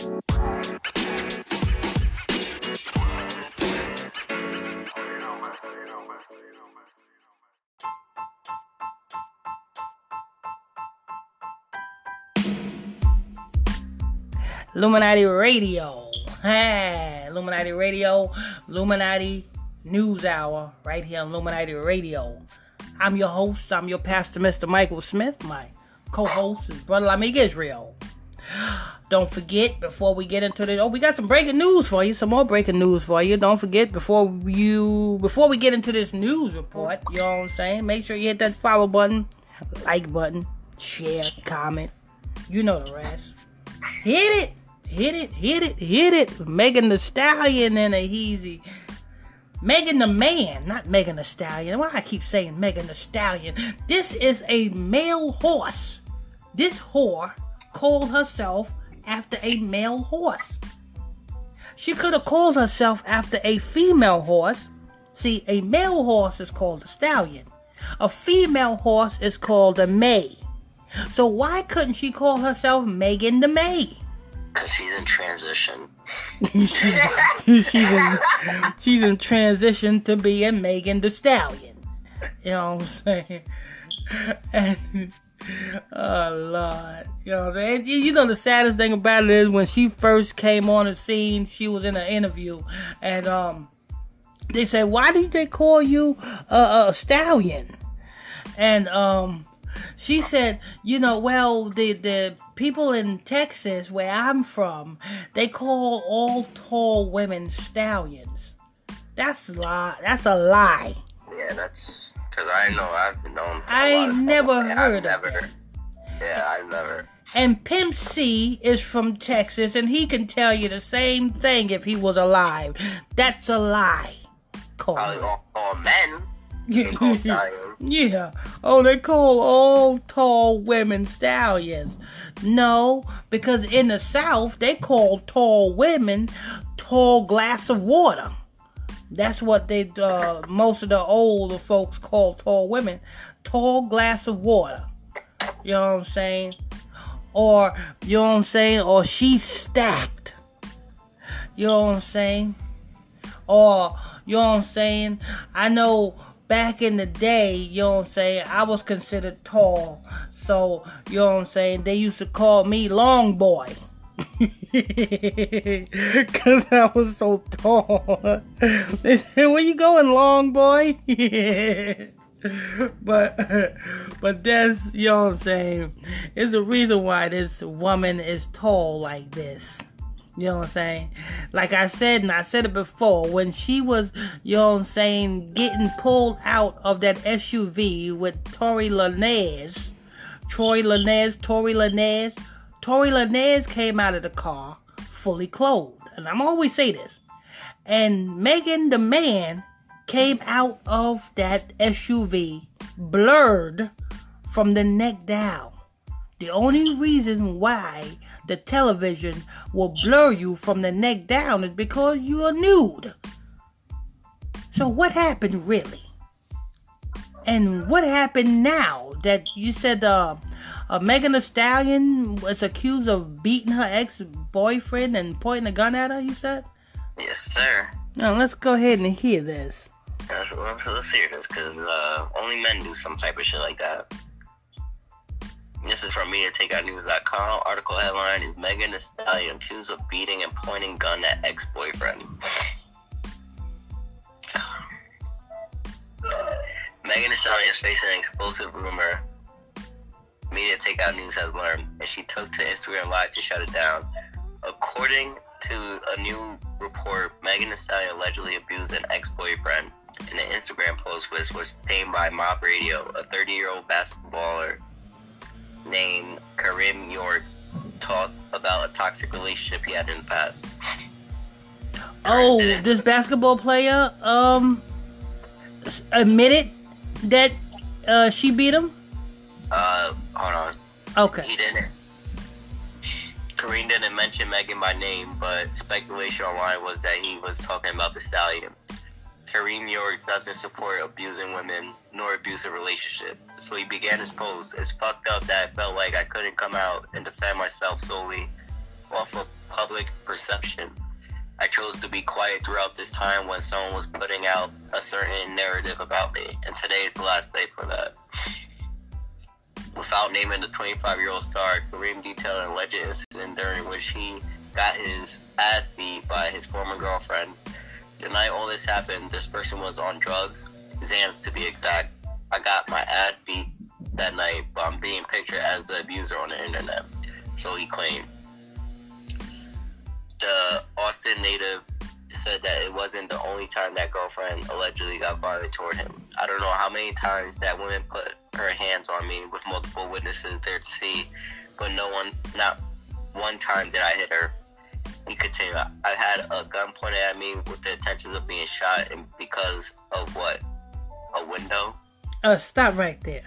Illuminati Radio. Hey, Illuminati Radio, Illuminati News Hour, right here on Illuminati Radio. I'm your host, I'm your pastor, Mr. Michael Smith. My co host is Brother Lamig Israel. Don't forget before we get into the oh, we got some breaking news for you, some more breaking news for you. Don't forget before you before we get into this news report, you know what I'm saying? Make sure you hit that follow button, like button, share, comment. You know the rest. Hit it! Hit it, hit it, hit it. Megan the Stallion and a Heezy. Megan the Man, not Megan the Stallion. Why I keep saying Megan the Stallion? This is a male horse. This whore called herself after a male horse. She could have called herself after a female horse. See, a male horse is called a stallion. A female horse is called a May. So why couldn't she call herself Megan the May? Because she's in transition. she's, she's in she's in transition to being Megan the Stallion. You know what I'm saying? And oh Lord, you know what I'm saying? You know the saddest thing about it is when she first came on the scene, she was in an interview, and um, they said, "Why did they call you a, a stallion?" And um, she said, you know, well, the the people in Texas where I'm from, they call all tall women stallions. That's a lie. That's a lie. Yeah, that's because I know I've been known. I never heard I've of never, that. Yeah, I've never. And Pimp C is from Texas, and he can tell you the same thing if he was alive. That's a lie. Probably all, all men. yeah. Oh, they call all tall women stallions. No, because in the South, they call tall women tall glass of water. That's what they, uh, most of the older folks call tall women. Tall glass of water. You know what I'm saying? Or, you know what I'm saying? Or she's stacked. You know what I'm saying? Or, you know what I'm saying? I know back in the day, you know what I'm saying, I was considered tall. So, you know what I'm saying, they used to call me long boy. Cause I was so tall. They said, Where you going, long boy? but but that's you know what I'm saying. It's a reason why this woman is tall like this. You know what I'm saying? Like I said, and I said it before, when she was, you know what I'm saying, getting pulled out of that SUV with Tory Lanez, Troy Lanez, Tory Lanez, Tory Lanez came out of the car fully clothed. And I'm always say this. And Megan the man came out of that SUV blurred from the neck down. The only reason why the television will blur you from the neck down is because you are nude. So, what happened really? And what happened now that you said uh, uh, Megan Thee Stallion was accused of beating her ex boyfriend and pointing a gun at her, you said? Yes, sir. Now, let's go ahead and hear this. So, let's hear this because uh, only men do some type of shit like that. This is from MediaTakeOutNews.com. Article headline is Megan Thee Stallion accused of beating and pointing gun at ex-boyfriend. Megan Thee Stallion is facing an explosive rumor. Media Takeout News has learned, and she took to Instagram Live to shut it down. According to a new report, Megan Thee Stallion allegedly abused an ex-boyfriend in an Instagram post which was tamed by Mob Radio, a 30-year-old basketballer named Kareem York talked about a toxic relationship he had in the past. Oh, this basketball player um admitted that uh, she beat him. Uh, hold on. Okay. He didn't. Kareem didn't mention Megan by name, but speculation online was that he was talking about the stallion. Kareem York doesn't support abusing women nor abusive relationships. So he began his post. It's fucked up that I felt like I couldn't come out and defend myself solely off of public perception. I chose to be quiet throughout this time when someone was putting out a certain narrative about me, and today is the last day for that. Without naming the 25 year old star, Kareem detailed an alleged incident during which he got his ass beat by his former girlfriend. The night all this happened, this person was on drugs, Xans to be exact. I got my ass beat that night, but I'm being pictured as the abuser on the internet. So he claimed the Austin native said that it wasn't the only time that girlfriend allegedly got violent toward him. I don't know how many times that woman put her hands on me with multiple witnesses there to see, but no one, not one time did I hit her. He continued, I had a gun pointed at me with the intentions of being shot, and because of what? A window? Uh, stop right there.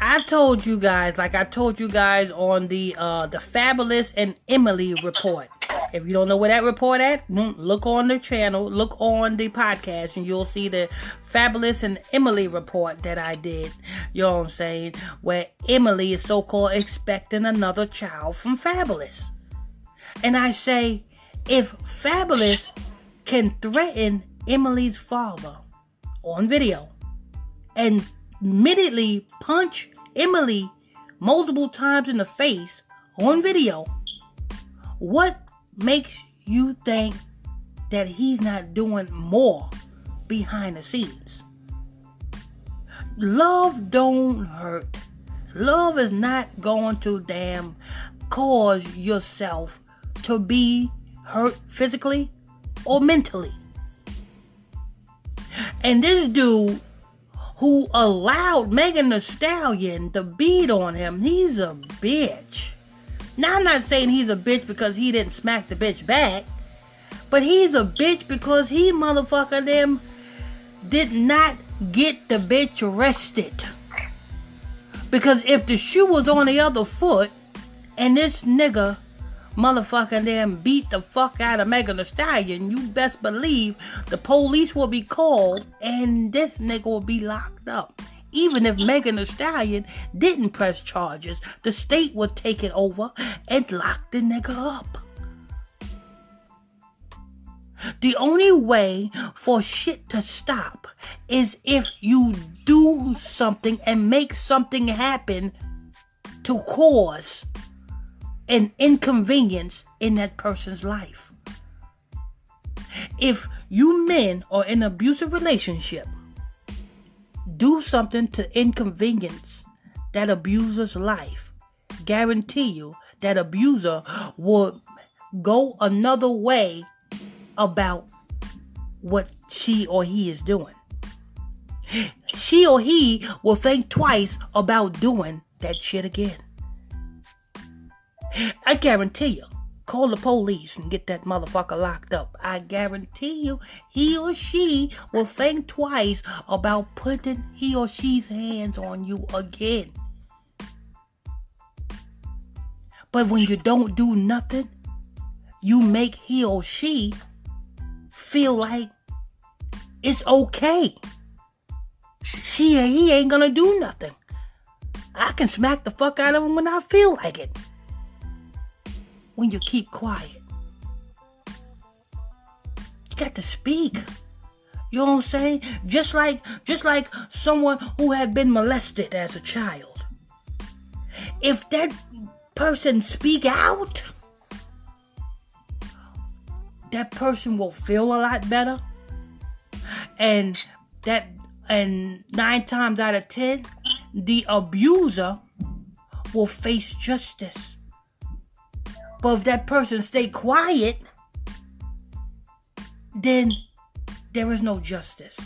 I told you guys, like I told you guys on the uh the Fabolous and Emily report. If you don't know where that report at, mm, look on the channel, look on the podcast, and you'll see the Fabolous and Emily report that I did. You know what I'm saying? Where Emily is so called expecting another child from Fabolous. And I say, if Fabolous can threaten Emily's father on video and immediately punch Emily multiple times in the face on video, what makes you think that he's not doing more behind the scenes? Love don't hurt. Love is not going to damn cause yourself to be hurt physically or mentally. And this dude who allowed Megan the Stallion to beat on him, he's a bitch. Now, I'm not saying he's a bitch because he didn't smack the bitch back, but he's a bitch because he motherfucker them did not get the bitch arrested. Because if the shoe was on the other foot and this nigga motherfucking them beat the fuck out of Megan Thee Stallion, you best believe the police will be called and this nigga will be locked up. Even if Megan Thee Stallion didn't press charges, the state would take it over and lock the nigga up. The only way for shit to stop is if you do something and make something happen to cause an inconvenience in that person's life. If you men are in an abusive relationship, do something to inconvenience that abuser's life. Guarantee you that abuser will go another way about what she or he is doing. She or he will think twice about doing that shit again. I guarantee you, call the police and get that motherfucker locked up. I guarantee you, he or she will think twice about putting he or she's hands on you again. But when you don't do nothing, you make he or she feel like it's okay. She or he ain't gonna do nothing. I can smack the fuck out of him when I feel like it when you keep quiet. You got to speak. You know what I'm saying? Just like just like someone who had been molested as a child. If that person speak out, that person will feel a lot better. And that and 9 times out of 10, the abuser will face justice. But if that person stay quiet, then there is no justice.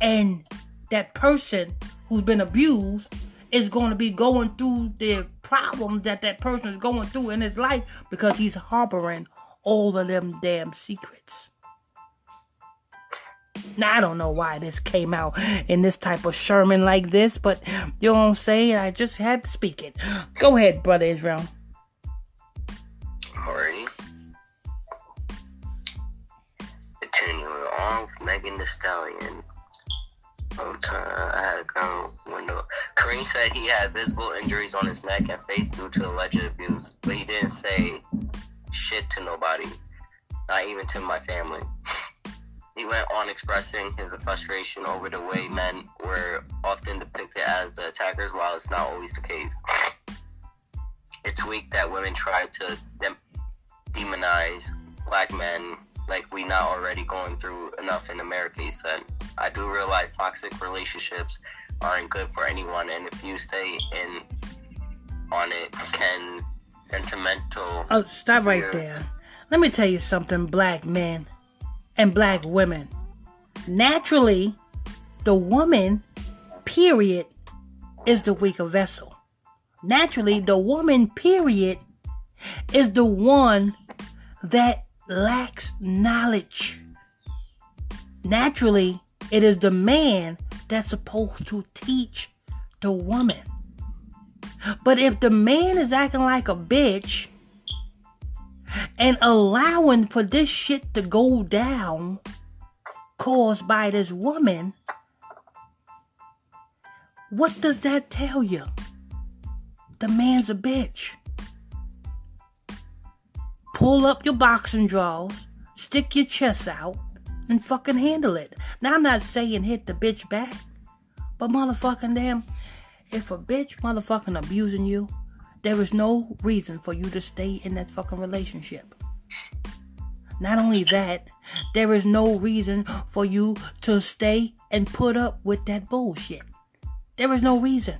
And that person who's been abused is going to be going through the problems that that person is going through in his life because he's harboring all of them damn secrets. Now, I don't know why this came out in this type of sermon like this, but you know what I'm saying? I just had to speak it. Go ahead, Brother Israel. Alrighty. Continuing on, Megan Thee Stallion. Trying, I had a window. Kareem said he had visible injuries on his neck and face due to alleged abuse, but he didn't say shit to nobody, not even to my family. He went on expressing his frustration over the way men were often depicted as the attackers, while it's not always the case. It's weak that women try to demonize black men like we not already going through enough in America, he said. I do realize toxic relationships aren't good for anyone, and if you stay in on it, can sentimental. Oh, stop right there. Let me tell you something, black men and black women. Naturally, the woman, period, is the weaker vessel. Naturally, the woman, period, is the one that lacks knowledge. Naturally, it is the man that's supposed to teach the woman. But if the man is acting like a bitch and allowing for this shit to go down caused by this woman, what does that tell you? The man's a bitch. Pull up your boxing drawers, stick your chest out, and fucking handle it. Now, I'm not saying hit the bitch back, but motherfucking damn, if a bitch motherfucking abusing you, there is no reason for you to stay in that fucking relationship. Not only that, there is no reason for you to stay and put up with that bullshit. There is no reason.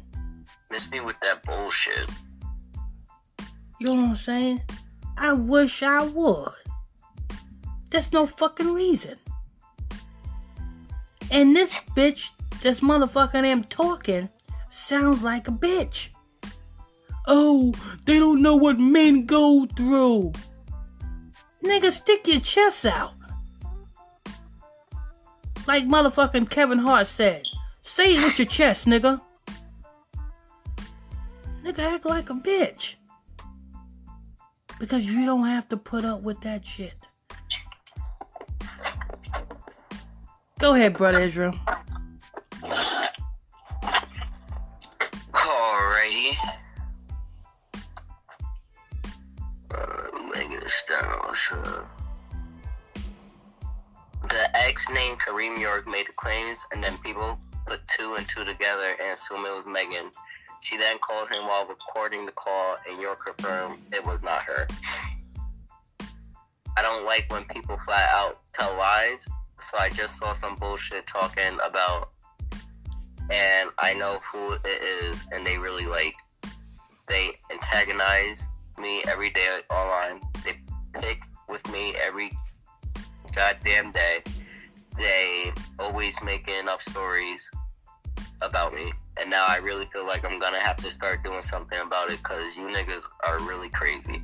Miss me with that bullshit. You know what I'm saying? I wish I would. There's no fucking reason. And this bitch, this motherfucking am talking, sounds like a bitch. Oh, they don't know what men go through. Nigga, stick your chest out. Like motherfucking Kevin Hart said. Say it with your chest, nigga. Nigga, act like a bitch. Because you don't have to put up with that shit. Go ahead, brother Israel. Alrighty. Down. The ex named Kareem York made the claims, and then people put two and two together and assumed it was Megan. She then called him while recording the call, and York confirmed it was not her. I don't like when people flat out tell lies, so I just saw some bullshit talking about, and I know who it is, and they really like, they antagonize me every day online. They pick with me every goddamn day. They always making up stories about me. And now I really feel like I'm gonna have to start doing something about it because you niggas are really crazy.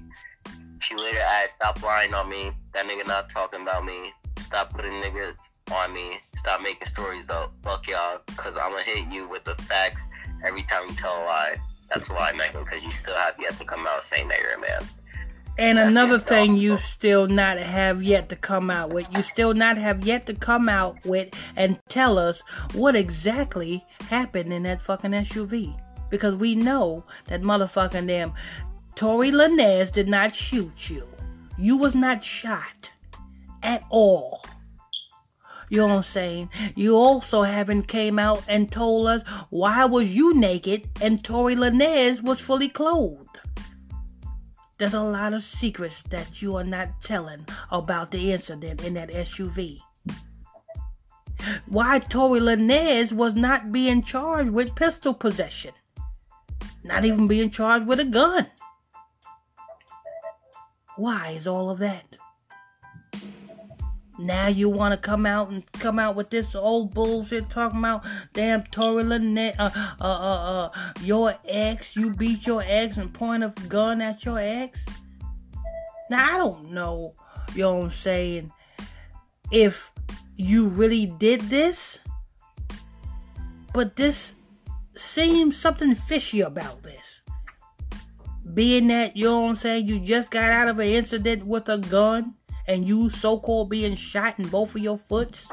She later added, stop lying on me. That nigga not talking about me. Stop putting niggas on me. Stop making stories up. Fuck y'all. Because I'm gonna hit you with the facts every time you tell a lie. That's why, Megan, because you still have yet to come out saying that you're a man. And another thing you still not have yet to come out with, you still not have yet to come out with and tell us what exactly happened in that fucking SUV. Because we know that motherfucking damn Tory Lanez did not shoot you. You was not shot at all. You know what I'm saying? You also haven't came out and told us why was you naked and Tory Lanez was fully clothed. There's a lot of secrets that you are not telling about the incident in that SUV. Why Tory Lanez was not being charged with pistol possession. Not even being charged with a gun. Why is all of that? Now you want to come out and come out with this old bullshit talking about damn Tory Lanez, uh, uh, uh, uh, your ex, you beat your ex and point a gun at your ex? Now I don't know, you know what I'm saying, if you really did this, but this seems something fishy about this. Being that, you know what I'm saying, you just got out of an incident with a gun and you so called being shot in both of your foots,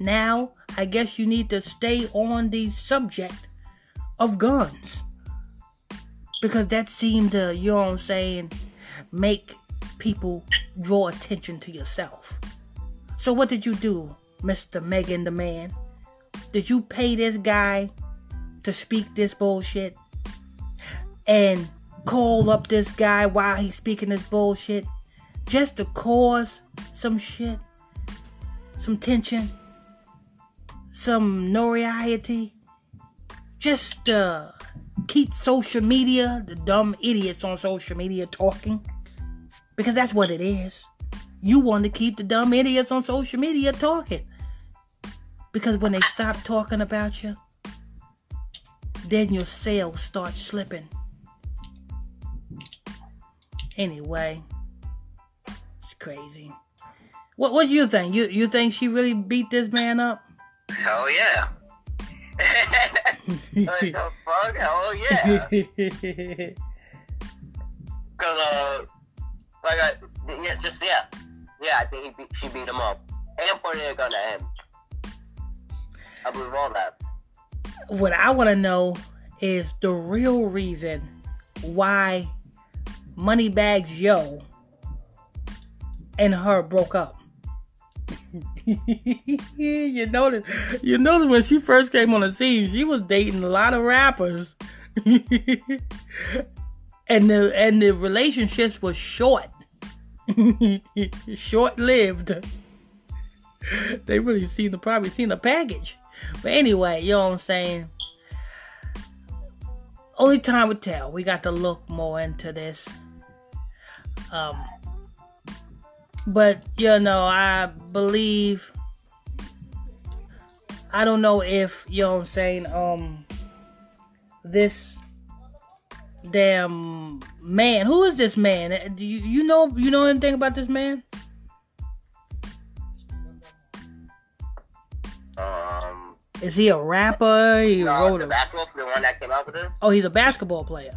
now I guess you need to stay on the subject of guns. Because that seemed to, you know what I'm saying, make people draw attention to yourself. So what did you do, Mr. Megan the Man? Did you pay this guy to speak this bullshit? And call up this guy while he's speaking this bullshit? Just to cause some shit? Some tension? Some notoriety? Just uh keep social media, the dumb idiots on social media talking? Because that's what it is. You want to keep the dumb idiots on social media talking. Because when they stop talking about you, then your sales start slipping. Anyway, crazy. What what do you think? You you think she really beat this man up? Hell yeah. like the fuck? Hell yeah. Cause uh, like I yeah, just yeah, yeah. I think he beat, she beat him up and pointed a gun at him. I believe all that. What I want to know is the real reason why Moneybagg Yo and her broke up. you notice, you notice when she first came on the scene, she was dating a lot of rappers, and the and the relationships were short, short lived. They really seen the probably seen the package, but anyway, you know what I'm saying. Only time will tell. We got to look more into this. Um, but you know, I believe I don't know if you know what I'm saying, um this damn man. Who is this man? Do you you know you know anything about this man? Um, Is he a rapper? He no, wrote a, basketball the one that came out with this. oh, he's a basketball player.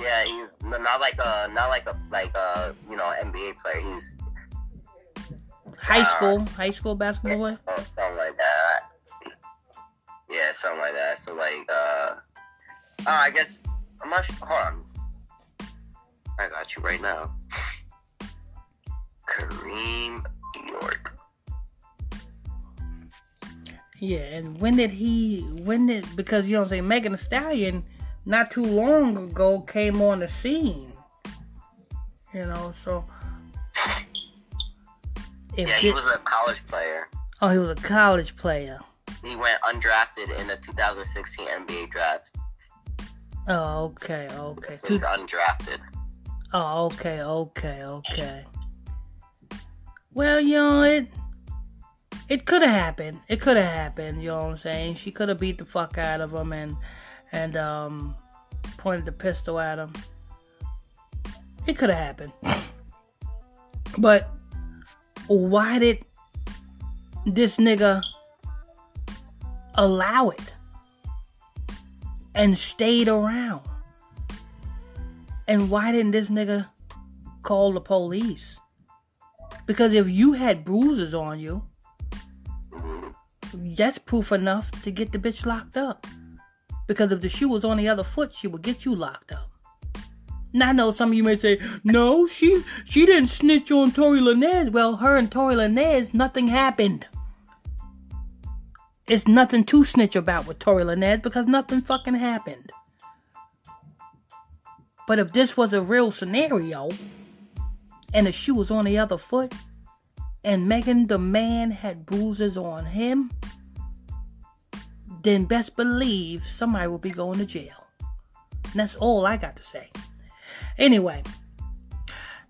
Yeah, he's not like a not like a like a you know NBA player. He's High school, high school basketball player. Oh, something like that. Yeah, something like that. So like, uh, oh, I guess I'm not sure. Hold on, I got you right now. Kareem York. Yeah, and when did he? When did? Because you know what I'm saying, Megan Thee Stallion, not too long ago, came on the scene. You know, so if Yeah, he was a college player. oh, he was a college player. He went undrafted in the 2016 NBA draft. Oh, okay, okay. So he's undrafted. oh, okay, okay, okay. Well, you know it. It could have happened. It could have happened. You know what I'm saying? She could have beat the fuck out of him and and um pointed the pistol at him. It could have happened. But why did this nigga allow it and stayed around? And why didn't this nigga call the police? Because if you had bruises on you, that's proof enough to get the bitch locked up. Because if the shoe was on the other foot, she would get you locked up. Now I know some of you may say, no, she she didn't snitch on Tory Lanez. Well, her and Tory Lanez, nothing happened. It's nothing to snitch about with Tory Lanez because nothing fucking happened. But if this was a real scenario, and the shoe was on the other foot, and Megan the man had bruises on him, then best believe somebody will be going to jail. And that's all I got to say. Anyway,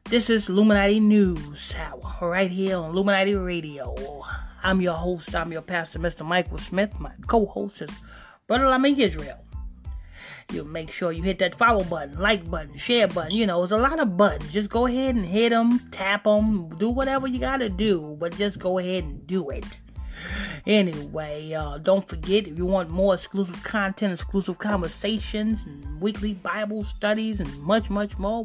this is Illuminati News Hour right here on Illuminati Radio. I'm your host, I'm your pastor, Mr. Michael Smith. My co host is Brother Laming Israel. You make sure you hit that follow button, like button, share button. You know, there's a lot of buttons. Just go ahead and hit them, tap them, do whatever you gotta do, but just go ahead and do it. Anyway, uh, don't forget if you want more exclusive content, exclusive conversations, and weekly Bible studies, and much, much more,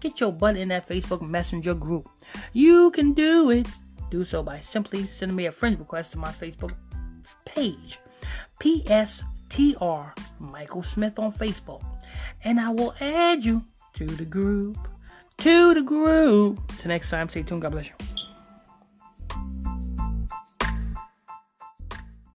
get your butt in that Facebook Messenger group. You can do it. Do so by simply sending me a friend request to my Facebook page. PSTR Michael Smith on Facebook. And I will add you to the group. to the group. Till next time, stay tuned. God bless you.